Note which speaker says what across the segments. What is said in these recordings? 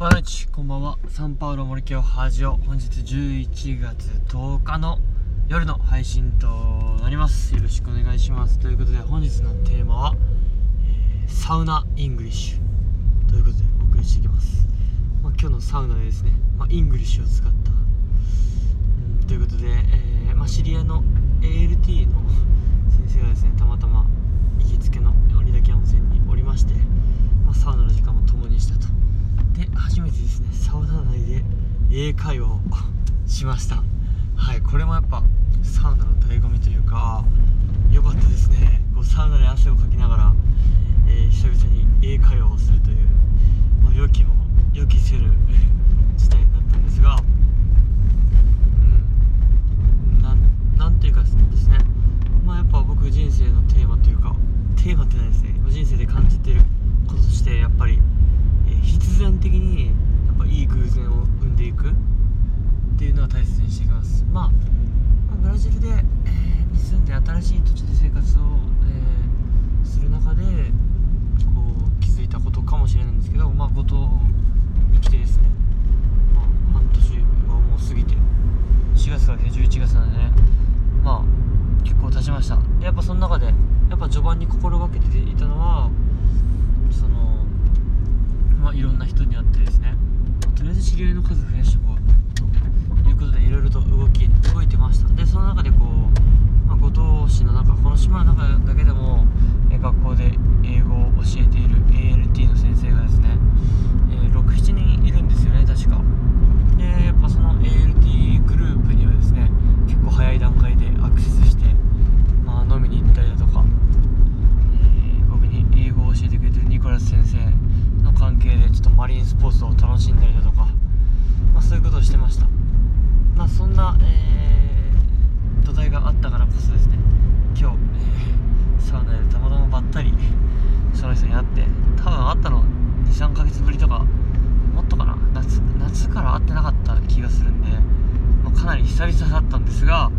Speaker 1: Boa noite こんばんはサンパウロ森京ラジオ本日11月10日の夜の配信となります。よろしくお願いします。ということで本日のテーマは、えーサウナ English ということでお送りしていきます、まあ、今日のサウナでですね、まあ、 English を使った、うん、ということで、えーまあ、知り合いの ALT の先生がですねたまたま行きつけの鬼岳温泉におりまして、ま、サウナの時間を共にしたと。で初めてですね。サウナ内で英会話を しました。はいこれもやっぱサウナの醍醐味というか良かったですね。こうサウナで汗をかきながら、えー久々に英会話をするという、まあ、予期も予期せぬ事態になったんですがうんなんていうかですね。まあやっぱ僕人生のテーマというかテーマってないですね。人生で感じてることとしてやっぱり、必然的にやっぱいい偶然を生んでいくっていうのは大切にしていきます。まあまあブラジルで、えーに住んで新しい土地で生活を、えーする中でこう気づいたことかもしれないんですけどまあ五島に来てですね、まあ、半年はもう過ぎて4月から11月なんでね。まあ結構経ちました。でやっぱその中でやっぱ序盤に心がけていたのはそのまあいろんな人に会ってですね、まあとりあえず知り合いの数増やしてもこうということでいろいろと動き動いてましたでその中でこう、まあ、五島市の中この島の中だけでもえー学校で英語を教えている ALT の先生がですね、えー67人いるんですよね確かでやっぱその ALT グループにはですね結構早い段階でアクセスして、まあ、飲みに行ったりだとか、えー僕に英語を教えてくれてるニコラス先生の関係でちょっとマリンスポーツを楽しんだりだとか、まあ、そういうことをしてましたまあそんな、えー土台があったからこそですね今日、えーサウナでたまたまばったり人に会って多分会ったの23ヶ月ぶりとかもっとかな。夏夏から会ってなかった気がするんで、まあかなり久々だったんですが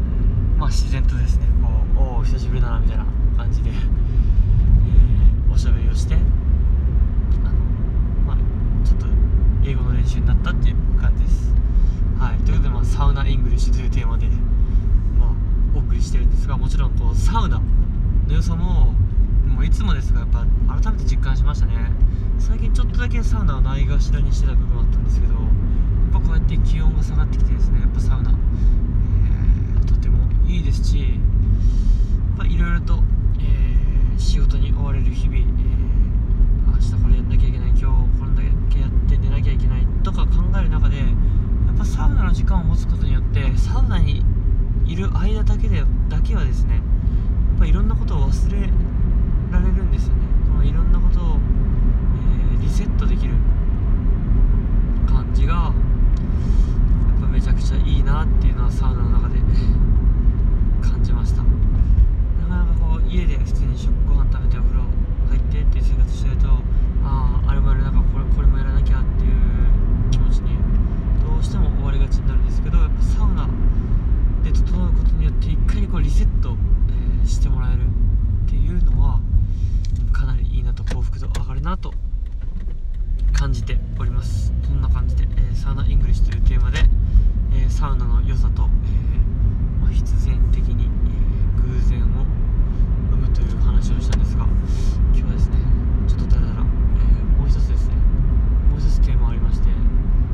Speaker 1: まあ自然とですねこうおお久しぶりだなみたいな感じで、えーおしゃべりをしてあのまあちょっと英語の練習になったっていう感じです。はい。ということで、まあ、サウナ English というテーマで、まあ、お送りしてるんですがもちろんこうサウナの良さももいつもですがやっぱ改めて実感しましたね。最近ちょっとだけサウナをないがしらにしてた部分もあったんですけどやっぱこうやって気温が下がってきてですねやっぱサウナ、えーとてもいいですしやっぱいろいろと、えー仕事に追われる日々、えー明日これやんなきゃいけない今日これだけやって寝なきゃいけないとか考える中でやっぱサウナの時間を持つことによってサウナにいる間だけでだけはですねやっぱいろんなことを忘れるんですよねこのいろんなことを、えーリセットできる感じがやっぱめちゃくちゃいいなっていうのはサウナの中で感じましたなかなかこう家で普通に食ご飯食べてお風呂入ってっていう生活してるとあああれもやらなきゃこれこれもやらなきゃっていう気持ちにどうしても追われがちになるんですけどやっぱサウナで整うことによって一回にこうリセット、えーしてもらえるっていうのはかなりいいなと幸福度上がるなと感じております。そんな感じで、えーサウナ English というテーマで、えーサウナの良さと、えーまあ、必然的に、え偶然を生むという話をしたんですが今日はですねちょっとだらだら、えもう一つですねもう一つテーマがありまして、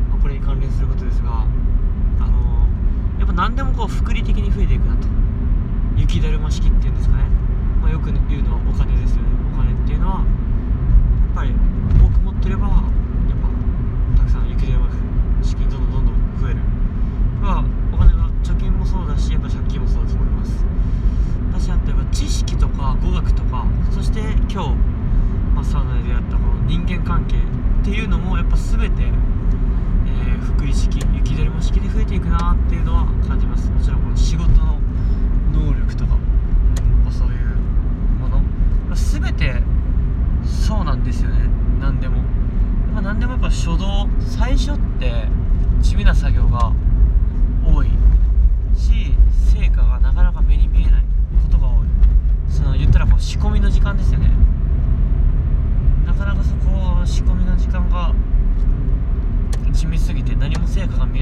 Speaker 1: まあこれに関連することですがあのやっぱ何でもこう複利的に増えていくなと。雪だるま式っていうんですかね、まあ、よく言うのはお金ですよね。お金っていうのはやっぱり多く持ってればくさん雪だるま式どんどんどんどん増える。まあお金は貯金もそうだしやっぱ借金もそうだと思います。私は例えば知識とか語学とかそして今日、まあ、サウナで出会ったこの人間関係っていうのもやっぱ全て、えー、福利式雪だるま式で増えていくなっていうのは感じます。もちろんこの仕事の能力とか、うん、そういうもの全てそうなんですよね何でも、まあ、でもやっぱ初動最初って地味な作業が多いし成果がなかなか目に見えないことが多い。その言ったらこう仕込みの時間ですよね。なかなかそこ仕込みの時間がうん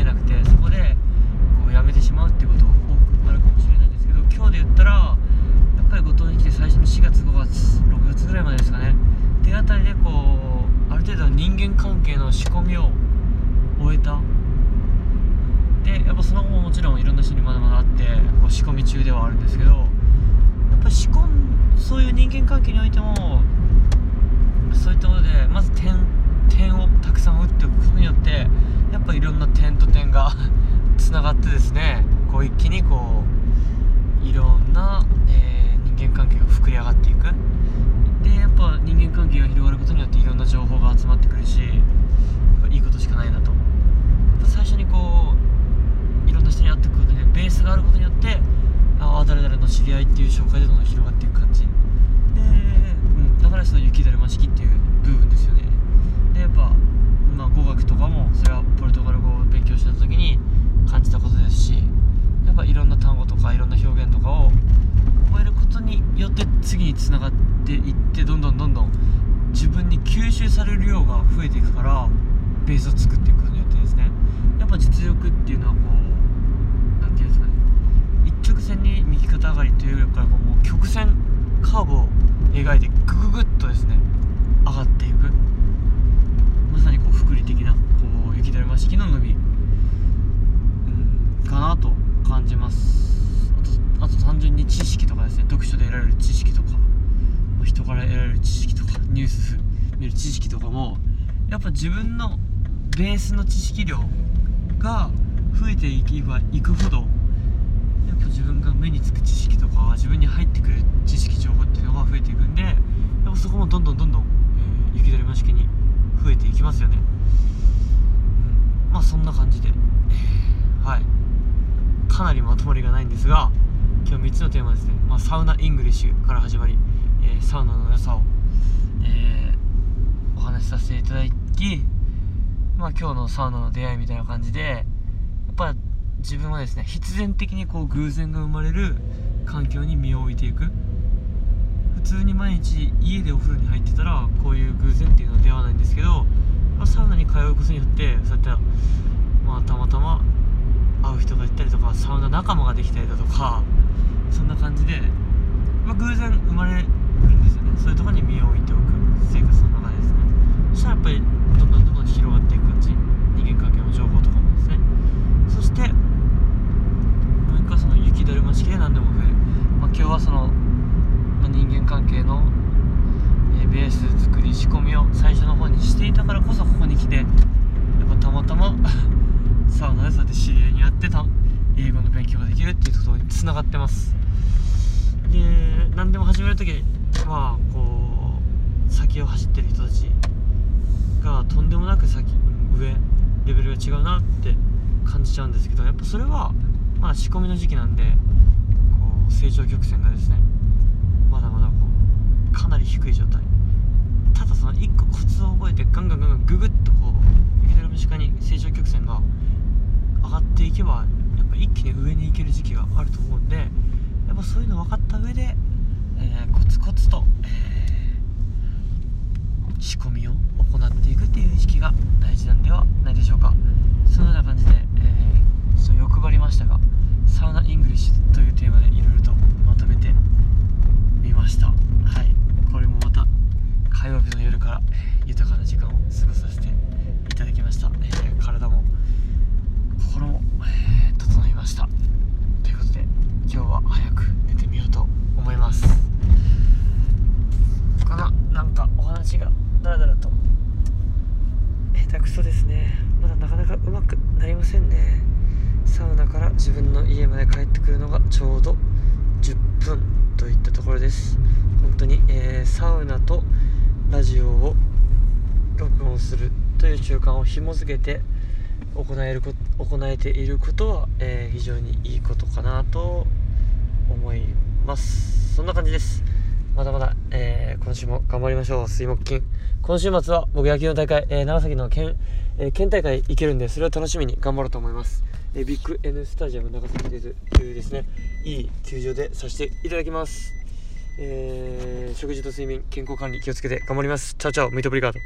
Speaker 1: なくてそこでこうやめてしまうっていうこと多くあるかもしれないんですけど今日で言ったらやっぱり五島に来て最初の4月5月6月ぐらいまでですかねっていうあたりでこうある程度の人間関係の仕込みを終えたでやっぱその後ももちろんいろんな人にまだまだあってこう仕込み中ではあるんですけどやっぱり仕込んそういう人間関係においてもそういったことでまず点点をたくさん打っておくことによってやっぱいろんな点と点が つながってですねこう一気にこういろんな、えー、人間関係が膨れ上がっていく。でやっぱ人間関係が広がることによっていろんな情報が集まってくるしいいことしかないなと最初にこういろんな人に会っていくことにベースがあることによってあり合いっていう紹介でどんどん広がっていく感じ。で、うん、だからその雪だるま式っていう部分ですよね。でやっぱ、まあ、語学とかもそれはポルトガル語を勉強した時に感じたことですしやっぱいろんな単語とかいろんな表現とかを覚えることによって次につながっていってどんどんどんどん自分に吸収される量が増えていくからベースを作っていくことによってですね。やっぱ実力っていうのはこう何て言うんですかね一直線に右肩上がりというかもう曲線カーブを描いてグググッとですね上がっていく。まさにこう福利的なこう雪だるま式の伸び、うん、かなと感じます。あとあと単純に知識とかですね読書で得られる知識とか人から得られる知識とかニュース見る知識とかもやっぱ自分のベースの知識量が増えていけばいくほどやっぱ自分が目につく知識とか自分に入ってくる知識情報っていうのが増えていくんでやっぱそこもどんどんどんどん、えー、雪だるま式に増えていきますよね、うん、まあそんな感じで、えー、はい。かなりまとまりがないんですが今日3つのテーマですね、まあ、サウナ English から始まり、えー、サウナの良さを、えー、お話しさせていただきまあ今日のサウナの出会いみたいな感じでやっぱ自分はですね必然的にこう偶然が生まれる環境に身を置いていく。普通に毎日家でお風呂に入ってたらこういう偶然っていうのは出会わないんですけどサウナに通うことによってそうやってまあたまたま会う人がいたりとかサウナ仲間ができたりだとかそんな感じで、まあ、偶然生まれるんですよね。そういうとこに身を置いておく。生活の中でですね。そしたらやっぱりどんどんどんどん広がっていく感じ。人間関係の情報とかもですね。そしてもう一個はその雪だるま式で何でも増える、まあ、今日はその、まあ、人間関係の、えー、ベース作り仕込みを最初の方にしていたからこそここに来てやっぱたまたまサウナでそうやって知り合いに会ってた英語の勉強ができるっていうところにつながってます。で何でも始める時はこう先を走ってる人たちがとんでもなく先上レベルが違うなって感じちゃうんですけどやっぱそれはまあ仕込みの時期なんでこう成長曲線がですねまだまだこうかなり低い状態。ただその1個コツを覚えてガンガンガンガンググッとこう雪だるま式に成長曲線が上がっていけばやっぱ一気に上に行ける時期があると思うんでやっぱそういうの分かった上で、えー、コツコツと、えー、仕込みを行っていくっていう意識が大事なんではないでしょうかそのような感じで、えー、ちょっと欲張りましたがサウナ English というテーマでいろいろとまとめてみましたはいこれもまた火曜日の夜から豊かな時間を過ごさせていただきました、えー、体も心も、えー、整いましたということで今日は早く寝てみようと思いますかななんかお話がだらだらと下手くそですねまだなかなかうまくなりませんねサウナから自分の家まで帰ってくるのがちょうど10分といったところです。本当に、えー、サウナとラジオを録音するという習慣を紐付けて行えるこ行えていることは、えー、非常にいいことかなと思います。そんな感じです。まだまだ、えー、今週も頑張りましょう。水木金。今週末は僕野球の大会、えー、長崎の県,、え県大会行けるんでそれを楽しみに頑張ろうと思います、えビッグ N スタジアム長崎でというですねいい球場でさせていただきます。えー、食事と睡眠健康管理気をつけて頑張ります。チャオチャオミートブリガード。